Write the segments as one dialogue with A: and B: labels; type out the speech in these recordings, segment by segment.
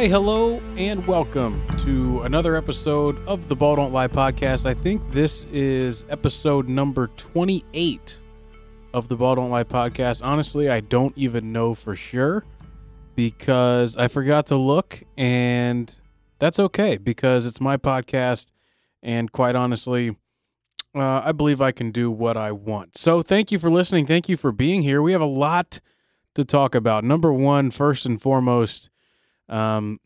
A: Hi, hello, and welcome to another episode of the Ball Don't Lie podcast. I think this is episode number 28 of the Ball Don't Lie podcast. Honestly, I don't even know for sure because I forgot to look, and that's okay because it's my podcast. And quite honestly, uh, I believe I can do what I want. So thank you for listening. Thank you for being here. We have a lot to talk about. Number one, first and foremost, um,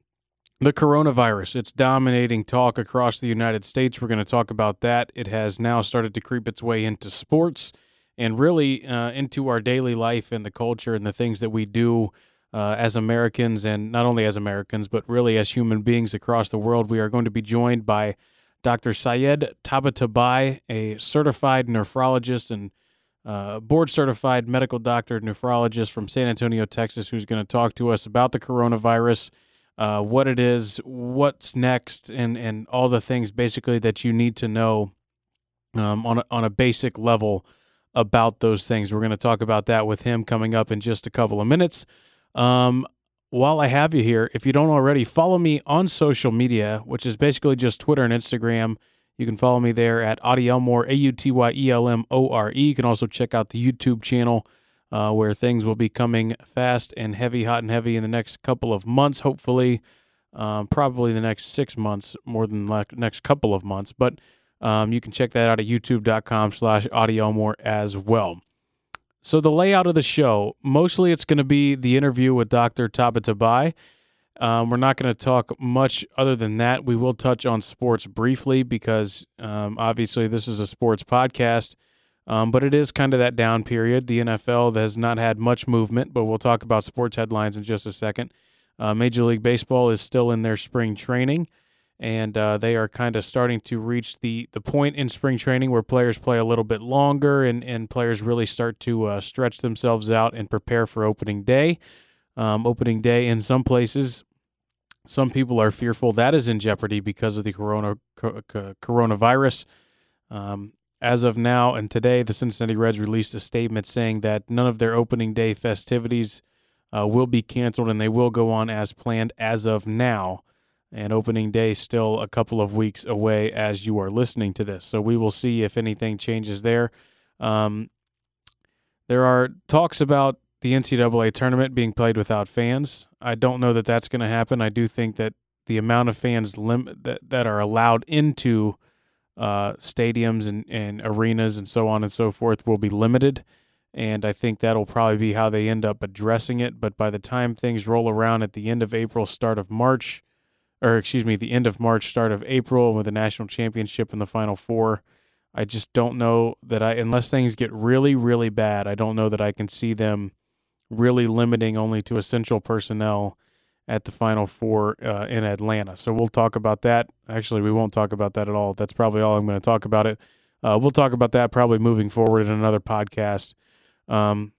A: the coronavirus. It's dominating talk across the United States. We're going to talk about that. It has now started to creep its way into sports and really uh, into our daily life and the culture and the things that we do uh, as Americans, and not only as Americans, but really as human beings across the world. We are going to be joined by Dr. Syed Tabatabai, a certified nephrologist and uh, board certified medical doctor, nephrologist from San Antonio, Texas, who's going to talk to us about the coronavirus, uh, what it is, what's next, and, and all the things basically that you need to know um, on, a, on a basic level about those things. We're going to talk about that with him coming up in just a couple of minutes. Um, while I have you here, if you don't already, follow me on social media, which is basically just Twitter and Instagram. You can follow me there at Auty Elmore, A U T Y E L M O R E. You can also check out the YouTube channel uh, where things will be coming fast and heavy, hot and heavy in the next couple of months, hopefully, um, probably the next six months, more than the next couple of months. But um, you can check that out at youtube.com slash Auty Elmore as well. So the layout of the show, mostly it's going to be the interview with Dr. Tabatabai. Um, we're not going to talk much other than that. We will touch on sports briefly because um, obviously this is a sports podcast, um, but it is kind of that down period. The NFL has not had much movement, but we'll talk about sports headlines in just a second. Uh, Major League Baseball is still in their spring training and uh, they are kind of starting to reach the the point in spring training where players play a little bit longer and and players really start to uh, stretch themselves out and prepare for opening day. Um, opening day in some places, some people are fearful that is in jeopardy because of the corona co- coronavirus. Um, as of now and today, the Cincinnati Reds released a statement saying that none of their opening day festivities uh, will be canceled and they will go on as planned as of now and opening day still a couple of weeks away as you are listening to this. So we will see if anything changes there. Um, there are talks about the NCAA tournament being played without fans. I don't know that that's going to happen. I do think that the amount of fans lim- that that are allowed into uh, stadiums and, and arenas and so on and so forth will be limited. And I think that'll probably be how they end up addressing it. But by the time things roll around at the end of April, start of March, or excuse me, the end of March, start of April with the national championship and the Final Four. I just don't know that I, unless things get really, really bad, I don't know that I can see them really limiting only to essential personnel at the Final Four uh, in Atlanta. So we'll talk about that. Actually, we won't talk about that at all. That's probably all I'm going to talk about it. Uh, we'll talk about that probably moving forward in another podcast. Um,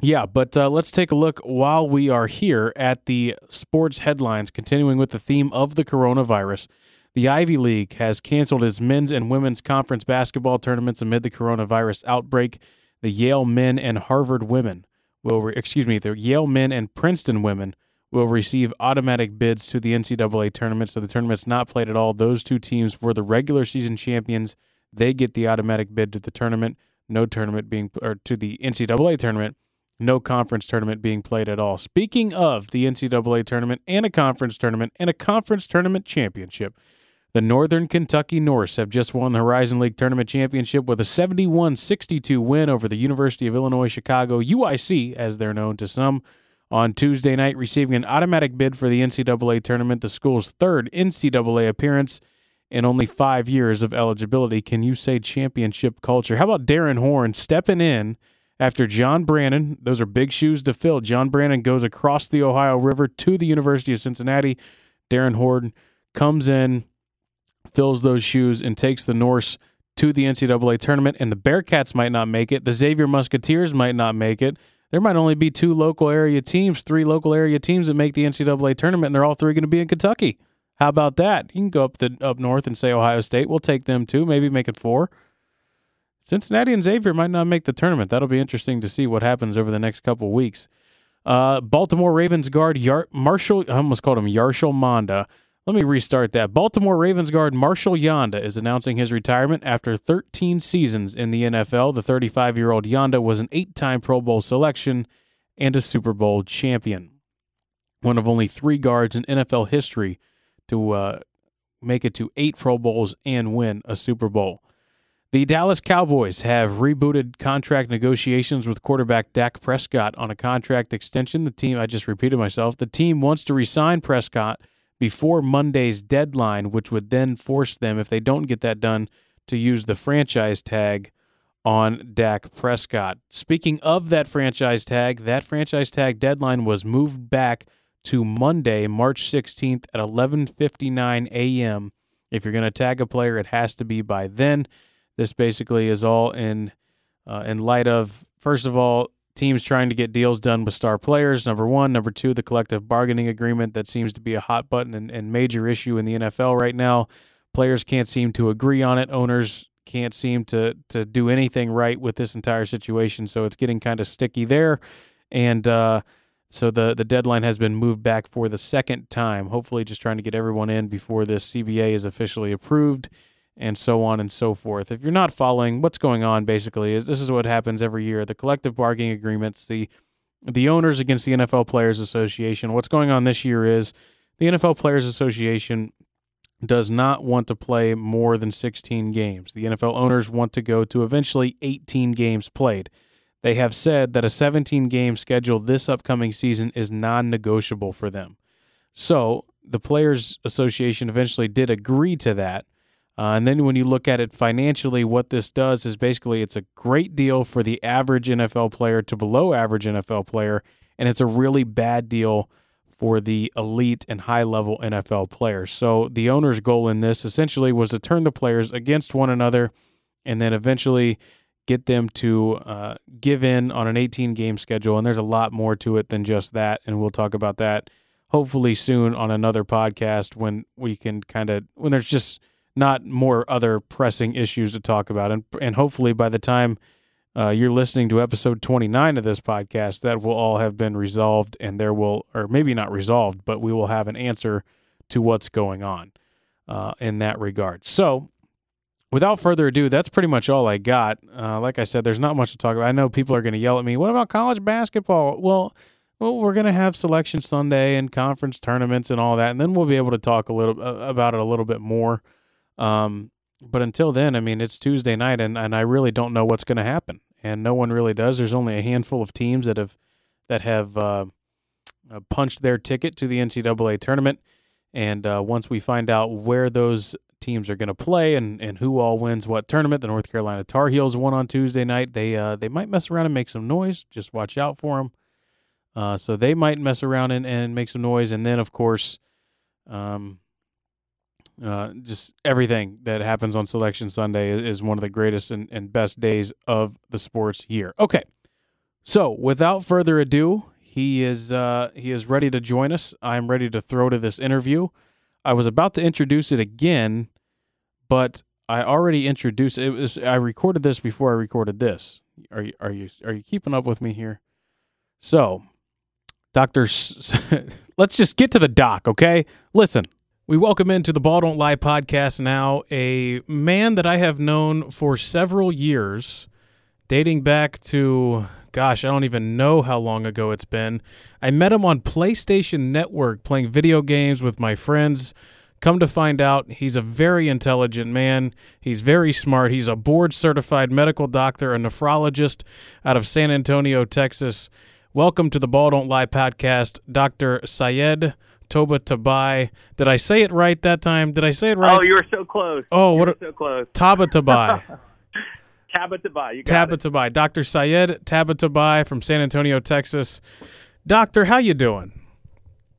A: yeah, but uh, let's take a look while we are here at the sports headlines, continuing with the theme of the coronavirus. The Ivy League has canceled its men's and women's conference basketball tournaments amid the coronavirus outbreak. The Yale men and Harvard women will, re- excuse me, the Yale men and Princeton women will receive automatic bids to the NCAA tournament. So the tournament's not played at all. Those two teams were the regular season champions. They get the automatic bid to the tournament. No tournament being, or to the NCAA tournament no conference tournament being played at all. Speaking of the NCAA tournament and a conference tournament and a conference tournament championship, the Northern Kentucky Norse have just won the Horizon League tournament championship with a 71 62 win over the University of Illinois Chicago, UIC, as they're known to some. On Tuesday night, receiving an automatic bid for the NCAA tournament, the school's third NCAA appearance in only five years of eligibility. Can you say championship culture? How about Darrin Horn stepping in? after John Brannen. Those are big shoes to fill. John Brannen goes across the Ohio River to the University of Cincinnati. Darrin Horn comes in, fills those shoes, and takes the Norse to the NCAA tournament. And the Bearcats might not make it. The Xavier Musketeers might not make it. There might only be two local area teams, three local area teams that make the NCAA tournament, and they're all three going to be in Kentucky. How about that? You can go up the up north and say Ohio State. We'll take them too. Maybe make it four. Cincinnati and Xavier might not make the tournament. That'll be interesting to see what happens over the next couple weeks. Uh, Baltimore Ravens guard Yar- Marshall, I almost called him Yarshall Manda. Let me restart that. Baltimore Ravens guard Marshall Yanda is announcing his retirement after 13 seasons in the NFL. The 35 year old Yanda was an eight time Pro Bowl selection and a Super Bowl champion. One of only three guards in NFL history to uh, make it to eight Pro Bowls and win a Super Bowl. The Dallas Cowboys have rebooted contract negotiations with quarterback Dak Prescott on a contract extension. The team, I just repeated myself, the team wants to resign Prescott before Monday's deadline, which would then force them, if they don't get that done, to use the franchise tag on Dak Prescott. Speaking of that franchise tag, that franchise tag deadline was moved back to Monday, March 16th at 11:59 a.m. If you're going to tag a player, it has to be by then. This basically is all in uh, in light of first of all teams trying to get deals done with star players. Number one, number two, the collective bargaining agreement that seems to be a hot button and, and major issue in the NFL right now. Players can't seem to agree on it. Owners can't seem to to do anything right with this entire situation. So it's getting kind of sticky there, and uh, so the the deadline has been moved back for the second time. Hopefully, just trying to get everyone in before this CBA is officially approved and so on and so forth. If you're not following what's going on, basically, is this is what happens every year: the collective bargaining agreements, the the owners against the NFL Players Association. What's going on this year is the NFL Players Association does not want to play more than 16 games. The NFL owners want to go to eventually 18 games played. They have said that a 17 game schedule this upcoming season is non negotiable for them. So the Players Association eventually did agree to that. Uh, and then when you look at it financially, what this does is basically it's a great deal for the average NFL player to below average NFL player, and it's a really bad deal for the elite and high level NFL players. So the owner's goal in this essentially was to turn the players against one another and then eventually get them to uh, give in on an 18 game schedule. And there's a lot more to it than just that. And we'll talk about that hopefully soon on another podcast when we can kind of, when there's just not more other pressing issues to talk about. And, and hopefully by the time uh, you're listening to episode 29 of this podcast, that will all have been resolved and there will, or maybe not resolved, but we will have an answer to what's going on uh, in that regard. So, without further ado, that's pretty much all I got. Uh, like I said, there's not much to talk about. I know people are going to yell at me. What about college basketball? Well, well, we're going to have selection Sunday and conference tournaments and all that, and then we'll be able to talk a little uh, about it a little bit more. Um, but until then, I mean, it's Tuesday night, and, and I really don't know what's going to happen, and no one really does. There's only a handful of teams that have that have uh, uh, punched their ticket to the NCAA tournament, and uh, once we find out where those teams are going to play and, and who all wins what tournament, the North Carolina Tar Heels won on Tuesday night. They uh, they might mess around and make some noise. Just watch out for them. Uh, so they might mess around and, and make some noise, and then of course. Um, uh, just everything that happens on Selection Sunday is, one of the greatest and, and best days of the sports year. Okay, so without further ado, he is uh, he is ready to join us. I'm ready to throw to this interview. I was about to introduce it again, but I already introduced it. Was, I recorded this before I recorded this. Are you are you are you keeping up with me here? So, Doctor, let's just get to the doc, okay? Listen, we welcome into the Ball Don't Lie podcast now a man that I have known for several years, dating back to, gosh, I don't even know how long ago it's been. I met him on PlayStation Network playing video games with my friends. Come to find out, he's a very intelligent man. He's very smart. He's a board certified medical doctor, a nephrologist out of San Antonio, Texas. Welcome to the Ball Don't Lie podcast, Dr. Syed Toba Tabai. Did I say it right that time? Did I say it right?
B: Oh, you were so close.
A: Oh,
B: you
A: what? A,
B: so close.
A: Taba Tabai.
B: Taba Tabai. You got
A: Taba Tabai. Dr. Syed Taba Tabai from San Antonio, Texas. Doctor, how you doing?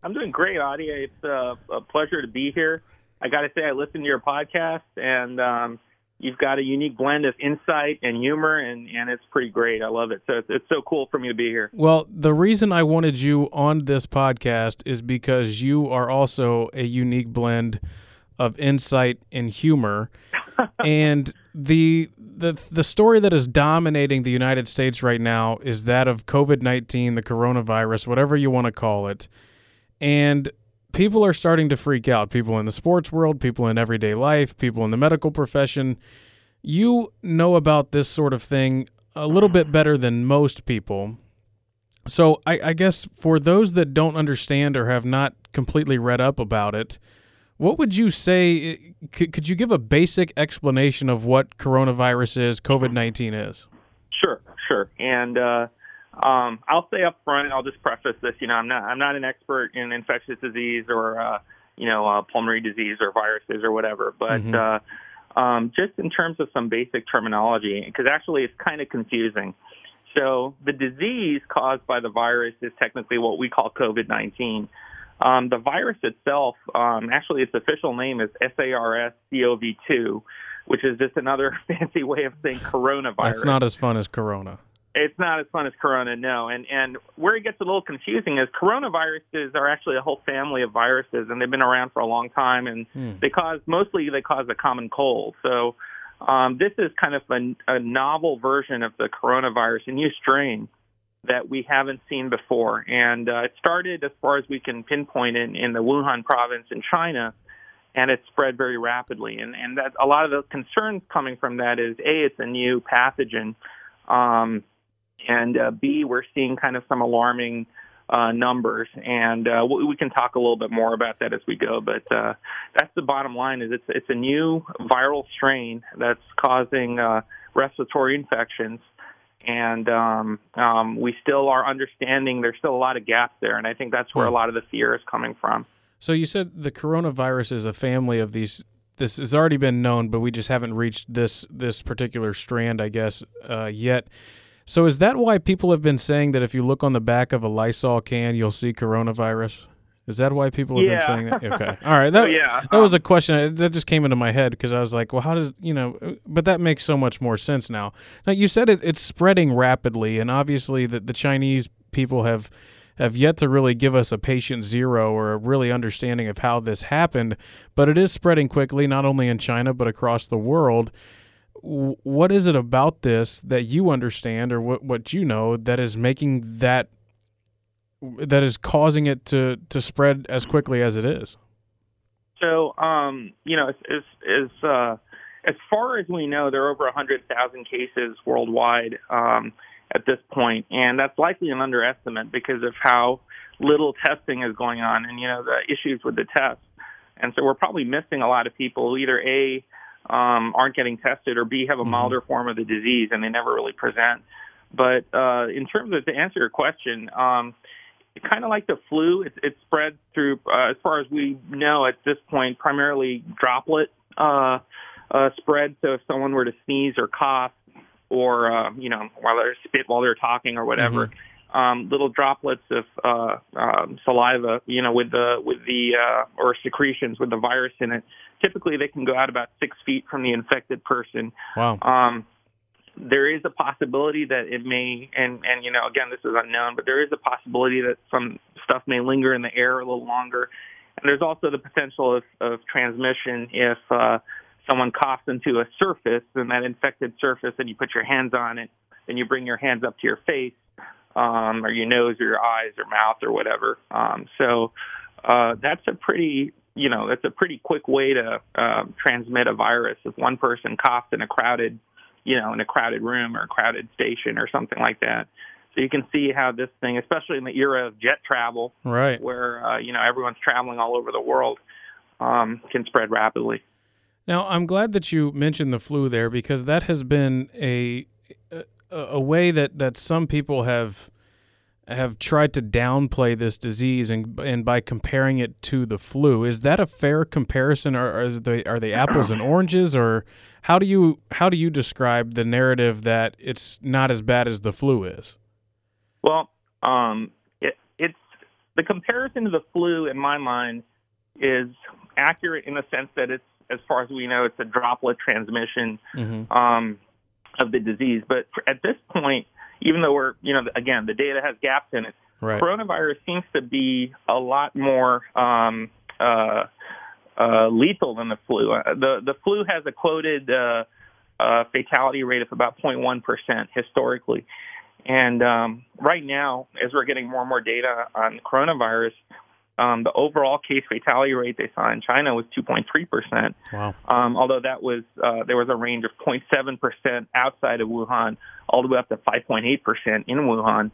B: I'm doing great, Auty. It's uh, a pleasure to be here. I got to say, I listened to your podcast, and um, you've got a unique blend of insight and humor, and, and it's pretty great. I love it. So it's, it's so cool for me to be here.
A: Well, the reason I wanted you on this podcast is because you are also a unique blend of insight and humor. and the the the story that is dominating the United States right now is that of COVID nineteen, the coronavirus, whatever you want to call it, and people are starting to freak out. People in the sports world, people in everyday life, people in the medical profession. You know about this sort of thing a little bit better than most people. So I, I guess for those that don't understand or have not completely read up about it, what would you say? Could, could you give a basic explanation of what coronavirus is, COVID 19 is?
B: Sure, sure. And uh, um, I'll say up front, I'll just preface this. You know, I'm not I'm not an expert in infectious disease or uh, you know uh, pulmonary disease or viruses or whatever, but mm-hmm. uh, um, just in terms of some basic terminology, because actually it's kind of confusing. So the disease caused by the virus is technically what we call COVID-19. Um, the virus itself, um, actually, its official name is SARS-CoV-2, which is just another fancy way of saying coronavirus.
A: That's not as fun as corona.
B: It's not as fun as corona, no. And and where it gets a little confusing is coronaviruses are actually a whole family of viruses, and they've been around for a long time, and hmm. they cause mostly they cause a common cold. So um, this is kind of a, a novel version of the coronavirus, a new strain that we haven't seen before. And uh, it started, as far as we can pinpoint, in, in the Wuhan province in China, and it spread very rapidly. And, and that a lot of the concerns coming from that is a, it's a new pathogen, um, and uh, b, we're seeing kind of some alarming uh, numbers, and uh, we, we can talk a little bit more about that as we go. But uh, that's the bottom line: is it's it's a new viral strain that's causing uh, respiratory infections and um, um, we still are understanding there's still a lot of gaps there, and I think that's where a lot of the fear is coming from.
A: So you said the coronavirus is a family of these. This has already been known, but we just haven't reached this this particular strand, I guess, uh, yet. So is that why people have been saying that if you look on the back of a Lysol can, you'll see coronavirus? Is that why people have
B: yeah.
A: been saying that? Okay. All right. That, oh, yeah. that was a question that just came into my head because I was like, well, how does, you know, uh, but that makes so much more sense now. Now, you said it, it's spreading rapidly, and obviously the, the Chinese people have have yet to really give us a patient zero or a really understanding of how this happened, but it is spreading quickly, not only in China, but across the world. What is it about this that you understand or what, what you know that is making that that is causing it to to spread as quickly as it is?
B: So, um, you know, as as, uh, as far as we know, there are over 100,000 cases worldwide um, at this point, and that's likely an underestimate because of how little testing is going on, and you know the issues with the tests. And so we're probably missing a lot of people either a um, aren't getting tested or b have a mm-hmm. milder form of the disease and they never really present. But uh, in terms of to answer your question, um, kind of like the flu, it, it spreads through, uh, as far as we know at this point, primarily droplet uh, uh, spread. So if someone were to sneeze or cough, or uh, you know, while they're spit while they're talking or whatever, mm-hmm. Um, little droplets of uh, um, saliva, you know, with the with the uh, or secretions with the virus in it. Typically, they can go out about six feet from the infected person.
A: Wow.
B: Um, there is a possibility that it may, and and you know, again, this is unknown, but there is a possibility that some stuff may linger in the air a little longer, and there's also the potential of, of transmission if uh, someone coughs into a surface, and that infected surface, and you put your hands on it, and you bring your hands up to your face, um, or your nose, or your eyes, or mouth, or whatever. Um, so uh, that's a pretty you know that's a pretty quick way to uh, transmit a virus if one person coughs in a crowded you know, in a crowded room or a crowded station or something like that. So you can see how this thing, especially in the era of jet travel,
A: right,
B: where uh, you know everyone's traveling all over the world, um, can spread rapidly.
A: Now, I'm glad that you mentioned the flu there because that has been a a, a way that that some people have have tried to downplay this disease and and by comparing it to the flu. Is that a fair comparison, or are they are they apples and oranges, or how do you how do you describe the narrative that it's not as bad as the flu is?
B: Well, um, it, it's the comparison to the flu in my mind is accurate in the sense that it's as far as we know it's a droplet transmission mm-hmm. um, of the disease. But at this point even though we're, you know, again, the data has gaps in it.
A: Right.
B: Coronavirus seems to be a lot more um, uh, uh, lethal than the flu. Uh, the the flu has a quoted uh, a fatality rate of about 0.1% historically. And um, right now, as we're getting more and more data on coronavirus, um, the overall case fatality rate they saw in China was 2.3%.
A: Wow.
B: Um, although that was uh, there was a range of 0.7% outside of Wuhan, all the way up to 5.8% in Wuhan.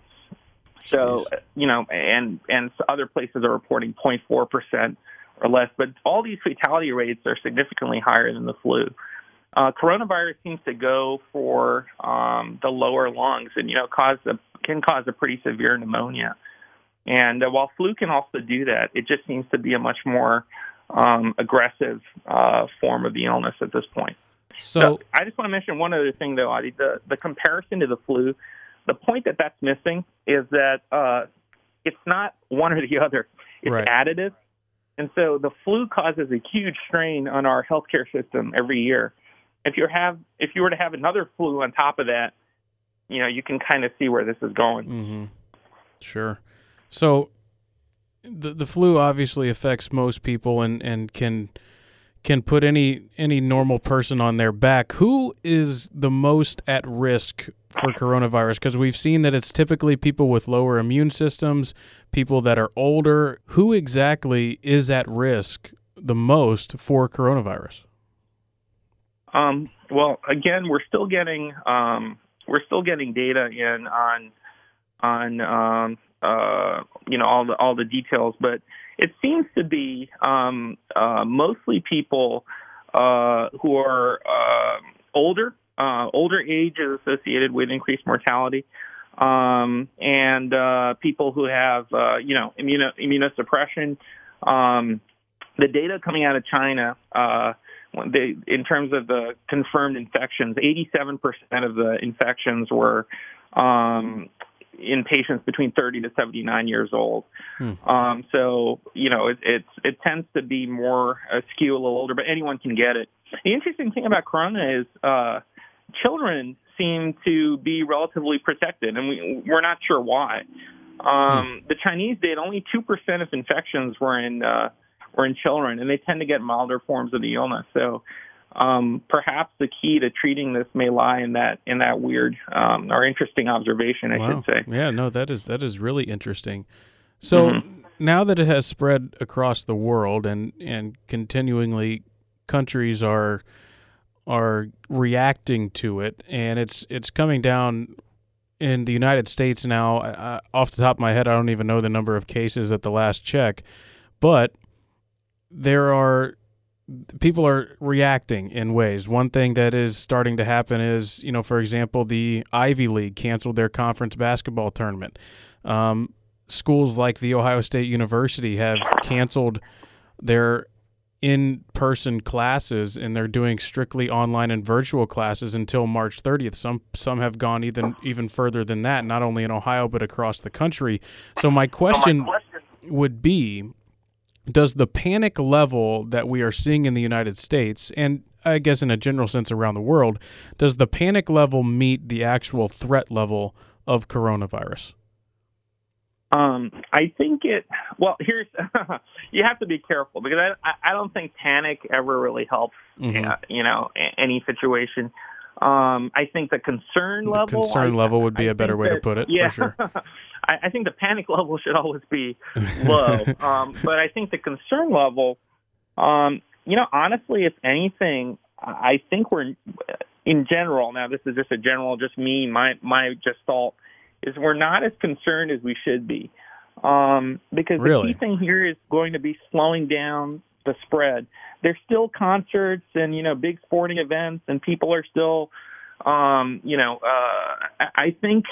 B: So
A: Jeez.
B: you know, and and other places are reporting 0.4% or less. But all these fatality rates are significantly higher than the flu. Uh, coronavirus seems to go for um, the lower lungs, and you know, cause a, can cause a pretty severe pneumonia. And uh, while flu can also do that, it just seems to be a much more um, aggressive uh, form of the illness at this point.
A: So,
B: So I just want to mention one other thing, though, Auty. The, the comparison to the flu, the point that that's missing is that uh, it's not one or the other. It's
A: Right.
B: additive. And so the flu causes a huge strain on our healthcare system every year. If you have, if you were to have another flu on top of that, you know, you can kind of see where this is going.
A: hmm Sure. So the the flu obviously affects most people and, and can can put any any normal person on their back. Who is the most at risk for coronavirus? Because we've seen that it's typically people with lower immune systems, people that are older. Who exactly is at risk the most for coronavirus?
B: Um, well, again, we're still getting um, we're still getting data in on on um, uh, you know all the all the details, but it seems to be um, uh, mostly people uh, who are uh, older. Uh, older age is associated with increased mortality, um, and uh, people who have you know immuno, immunosuppression. Um, the data coming out of China. They, in terms of the confirmed infections, 87% of the infections were um, in patients between 30 to 79 years old.
A: Hmm.
B: Um, so you know it, it's it tends to be more uh, skew a little older, but anyone can get it. The interesting thing about corona is uh, children seem to be relatively protected, and we we're not sure why. Um, The Chinese did only two percent of infections were in uh, were in children, and they tend to get milder forms of the illness. So um, perhaps the key to treating this may lie in that in that weird um, or interesting observation, I
A: wow.
B: should say.
A: Yeah, no, that is that is really interesting. So
B: Mhm.
A: now that it has spread across the world and and continuingly countries are are reacting to it and it's it's coming down in the United States now uh, off the top of my head I don't even know the number of cases at the last check but there are people are reacting in ways. One thing that is starting to happen is, you know, for example, the Ivy League canceled their conference basketball tournament. Um, schools like the Ohio State University have canceled their in-person classes and they're doing strictly online and virtual classes until March 30th. Some some have gone even even further than that, not only in Ohio but across the country. So my question would be does the panic level that we are seeing in the United States and I guess in a general sense around the world, does the panic level meet the actual threat level of coronavirus?
B: Um, I think it. Well, here's you have to be careful because I I- don't think panic ever really helps.
A: Mhm.
B: uh, you know, any situation. Um, I think the concern
A: The
B: level.
A: concern
B: I-
A: level would be
B: I
A: a better way to put it,
B: yeah,
A: for sure.
B: I, I think the panic level should always be low. um, but I think the concern level, um, you know, honestly, if anything, I think we're in general. Now, this is just a general, just me, my my just thought is we're not as concerned as we should be, um, because
A: Really?
B: the key thing here is going to be slowing down the spread. There's still concerts and you know big sporting events, and people are still, um, you know, uh, I- I think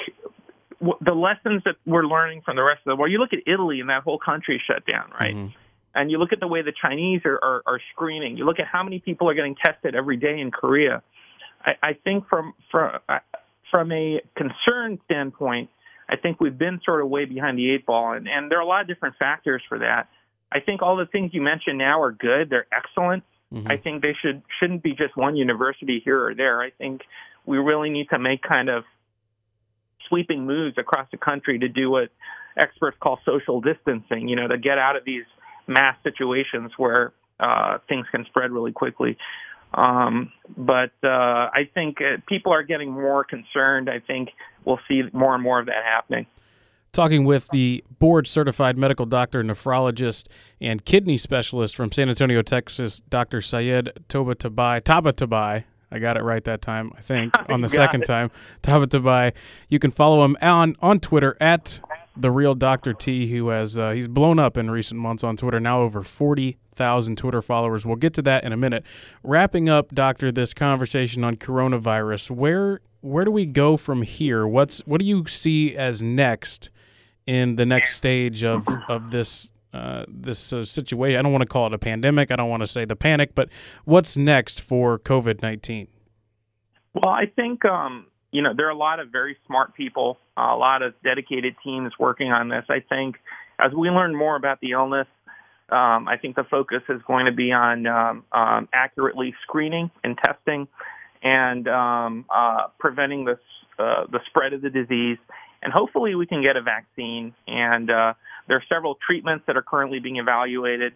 B: w- the lessons that we're learning from the rest of the world. You look at Italy and that whole country shut down, right?
A: Mhm.
B: And you look at the way the Chinese are, are, are screening. You look at how many people are getting tested every day in Korea. I, I think from from from a concern standpoint, I think we've been sort of way behind the eight ball, and, and there are a lot of different factors for that. I think all the things you mentioned now are good. They're excellent.
A: Mhm.
B: I think they should shouldn't be just one university here or there. I think we really need to make kind of sweeping moves across the country to do what experts call social distancing. You know, to get out of these mass situations where uh, things can spread really quickly. Um, but uh, I think uh, people are getting more concerned. I think we'll see more and more of that happening.
A: Talking with the board certified medical doctor, nephrologist, and kidney specialist from San Antonio, Texas, Dr. Syed Toba Tabai. Taba Tabai. I got it right that time, I think, on the second
B: it.
A: time. Taba Tabai. You can follow him on, on Twitter at the real Dr. T, who has uh, he's blown up in recent months on Twitter. Now over forty thousand Twitter followers. We'll get to that in a minute. Wrapping up, Doctor, this conversation on coronavirus. Where where do we go from here? What's what do you see as next in the next stage of of this uh, this uh, situation? I don't want to call it a pandemic. I don't want to say the panic, but what's next for COVID nineteen?
B: Well, I think um, you know there are a lot of very smart people, a lot of dedicated teams working on this. I think as we learn more about the illness, um, I think the focus is going to be on um, um, accurately screening and testing, and um, uh, preventing the uh, the spread of the disease. And hopefully, we can get a vaccine. And uh, there are several treatments that are currently being evaluated.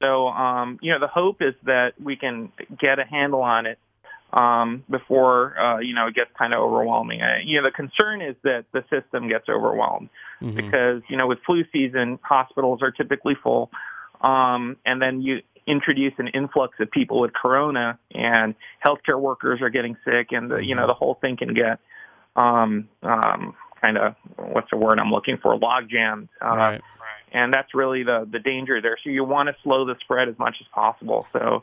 B: So, um, you know, the hope is that we can get a handle on it um, before uh, you know it gets kind of overwhelming. Uh, you know, the concern is that the system gets overwhelmed
A: Mm-hmm.
B: because you know with flu season, hospitals are typically full, um, and then you introduce an influx of people with corona, and healthcare workers are getting sick, and the, you know the whole thing can get um, um, kind of what's the word I'm looking for log jammed. Uh,
A: Right.
B: and that's really the the danger there. So you want to slow the spread as much as possible. So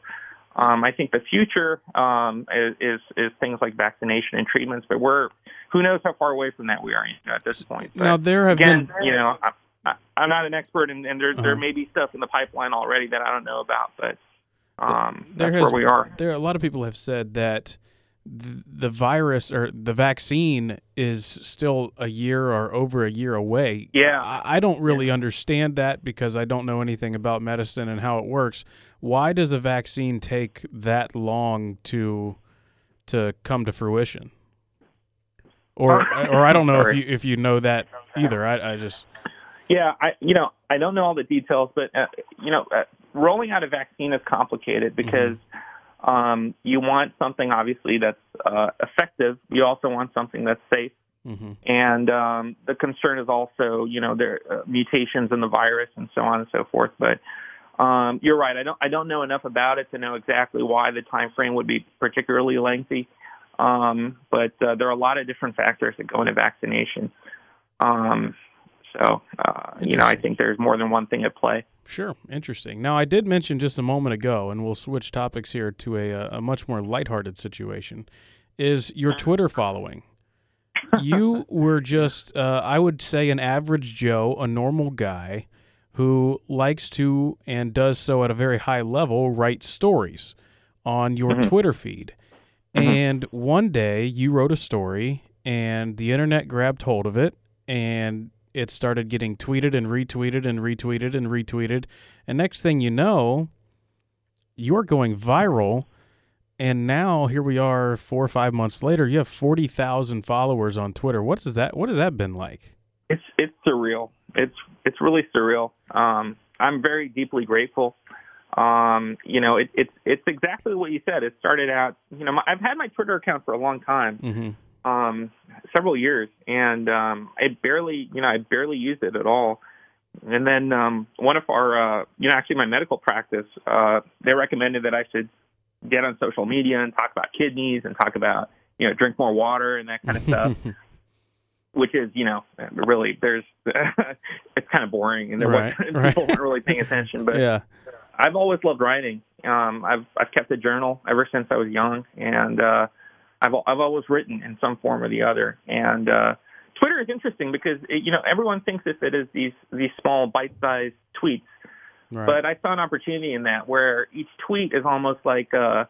B: um, I think the future um, is, is is things like vaccination and treatments, but we're who knows how far away from that we are you know, at this point. But
A: Now there have
B: again,
A: been
B: you know, I, I, I'm not an expert, and, and there
A: Uh-huh.
B: there may be stuff in the pipeline already that I don't know about, but um,
A: there
B: that's
A: has-
B: where we are.
A: there a lot of people have said that th- the virus or the vaccine is still a year or over a year away.
B: Yeah.
A: I, I don't really understand that because I don't know anything about medicine and how it works. Why does a vaccine take that long to to come to fruition? Or or I don't know if you if you know that either. I, I just
B: Yeah, I you know I don't know all the details, but uh, you know uh, rolling out a vaccine is complicated because um, you want something obviously that's uh, effective. You also want something that's safe,
A: mhm.
B: and um, the concern is also you know there uh, mutations in the virus and so on and so forth. But um, you're right. I don't I don't know enough about it to know exactly why the time frame would be particularly lengthy. Um, but uh, there are a lot of different factors that go into vaccination. Um, so, uh, you know, I think there's more than one thing at play.
A: Sure, interesting. Now, I did mention just a moment ago, and we'll switch topics here to a, a much more lighthearted situation. Is your Twitter following? You were just, uh, I would say, an average Joe, a normal guy who likes to and does so at a very high level write stories on your
B: Mhm.
A: Twitter feed.
B: Mhm.
A: And one day you wrote a story, and the internet grabbed hold of it, and it started getting tweeted and retweeted and retweeted and retweeted. And next thing you know, you're going viral. And now here we are, four or five months later. You have forty thousand followers on Twitter. What is that? What has that been like?
B: It's it's surreal. It's it's really surreal. Um, I'm very deeply grateful. Um, you know, it, it's it's exactly what you said. It started out. You know, my, I've had my Twitter account for a long time.
A: Mm-hmm.
B: Um, several years, and um, I barely, you know, I barely used it at all. And then um, one of our, uh, you know, actually my medical practice, uh, they recommended that I should get on social media and talk about kidneys and talk about, you know, drink more water and that kind of stuff. Which is, you know, really, there's, it's kind of boring, and there
A: Right,
B: wasn't,
A: right.
B: people weren't really paying attention. But
A: yeah.
B: I've always loved writing. Um, I've I've kept a journal ever since I was young, and uh, I've I've always written in some form or the other. And uh, Twitter is interesting because it, you know everyone thinks of it as these these small bite-sized tweets,
A: Right.
B: but I saw an opportunity in that where each tweet is almost like a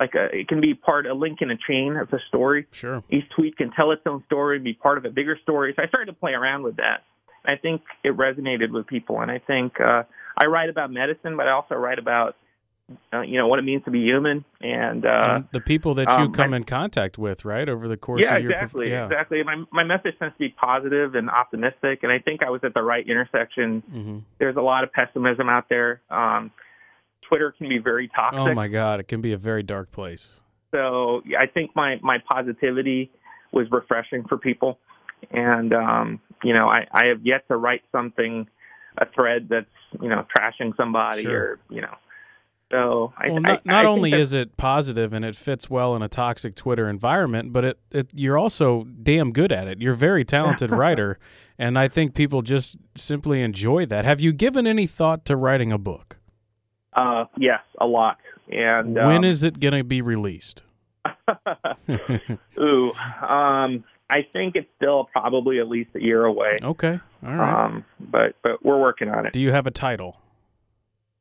B: like a it can be part a link in a chain of a story.
A: sure.
B: Each tweet can tell its own story, be part of a bigger story. So I started to play around with that. I think it resonated with people, and I think uh, I write about medicine, but I also write about uh, you know what it means to be human, and uh,
A: and the people that you
B: um,
A: come in contact with, right, over the course
B: yeah,
A: of your
B: exactly,
A: yeah.
B: exactly. My my message tends to be positive and optimistic, and I think I was at the right intersection
A: hmm
B: there's a lot of pessimism out there. Um, Twitter can be very toxic.
A: Oh my God, it can be a very dark place.
B: So yeah, I think my my positivity was refreshing for people, and um, you know I I have yet to write something a thread that's you know trashing somebody
A: Sure.
B: or you know. So I,
A: Well,
B: I-
A: not,
B: I
A: not
B: think
A: only is it positive and it fits well in a toxic Twitter environment, but it, it you're also damn good at it. You're a very talented writer, and I think people just simply enjoy that. Have you given any thought to writing a book?
B: uh, yes a lot and
A: when
B: um,
A: is it going to be released?
B: ooh um I think it's still probably at least a year away.
A: okay, all right.
B: Um, but but we're working on it.
A: Do you have a title?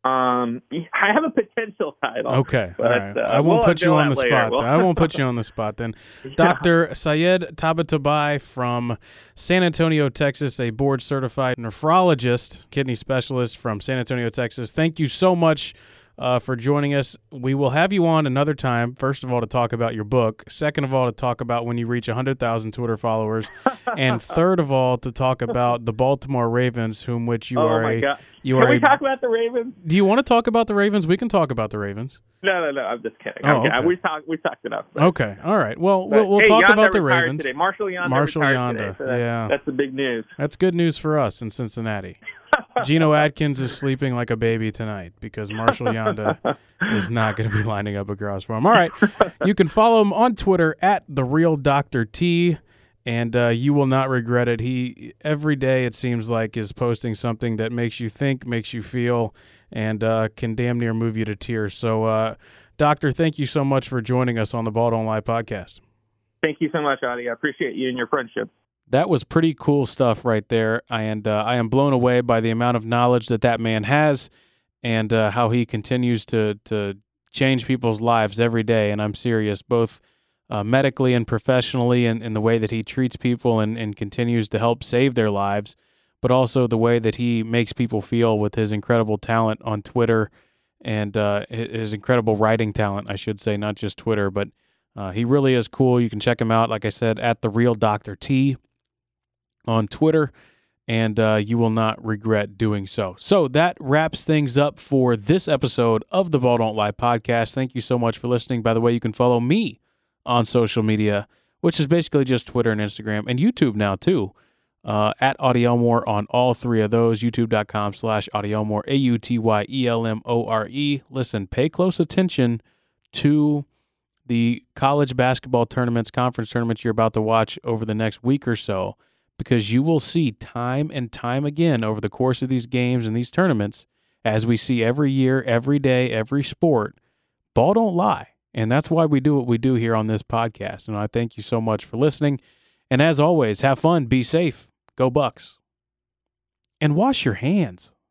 B: Um, I have a potential title.
A: Okay,
B: but,
A: right.
B: uh,
A: I won't
B: we'll
A: put you on the
B: later.
A: spot.
B: We'll-
A: I won't put you on the spot then. Dr. Syed Tabatabai from San Antonio, Texas, a board certified nephrologist, kidney specialist from San Antonio, Texas. Thank you so much uh, for joining us. We will have you on another time, first of all, to talk about your book, second of all, to talk about when you reach 100,000 Twitter followers, and third of all, to talk about the Baltimore Ravens, whom which you
B: oh
A: are
B: my
A: a.
B: god!
A: You
B: Can
A: are
B: we
A: a,
B: talk about the Ravens?
A: do you want to talk about the Ravens? We can talk about the Ravens.
B: No, no, no. I'm just kidding.
A: Oh,
B: kidding.
A: okay.
B: We talked. We talked up. but-
A: Okay, all right. Well,
B: but,
A: we'll, we'll
B: hey,
A: talk
B: Yanda
A: about the Ravens.
B: Today. Marshall Yanda.
A: Marshall Yanda,
B: Today, so that-
A: yeah.
B: That's the big news.
A: That's good news for us in Cincinnati. Geno Atkins is sleeping like a baby tonight because Marshall Yanda is not going to be lining up across for him. All right, you can follow him on Twitter at the real Doctor T, and uh, you will not regret it. He every day it seems like is posting something that makes you think, makes you feel, and uh, can damn near move you to tears. So, uh, Doctor, thank you so much for joining us on the Ball Don't Lie podcast.
B: Thank you so much, Auty. I appreciate you and your friendship.
A: That was pretty cool stuff right there, and uh, I am blown away by the amount of knowledge that that man has, and uh, how he continues to to change people's lives every day. And I'm serious, both uh, medically and professionally, and in the way that he treats people and, and continues to help save their lives, but also the way that he makes people feel with his incredible talent on Twitter and uh, his incredible writing talent, I should say, not just Twitter, but uh, he really is cool. You can check him out, like I said, at the real Doctor T on Twitter, and uh, you will not regret doing so. So that wraps things up for this episode of the Ball Don't Lie podcast. Thank you so much for listening. By the way, you can follow me on social media, which is basically just Twitter and Instagram and YouTube now too. Uh, at AutyElmore on all three of those, youtube.com slash AutyElmore, A U T Y E L M O R E. Listen, pay close attention to the college basketball tournaments, conference tournaments you're about to watch over the next week or so, because you will see time and time again over the course of these games and these tournaments, as we see every year, every day, every sport, ball don't lie. And that's why we do what we do here on this podcast. And I thank you so much for listening. And as always, have fun, be safe, go Bucks, and wash your hands.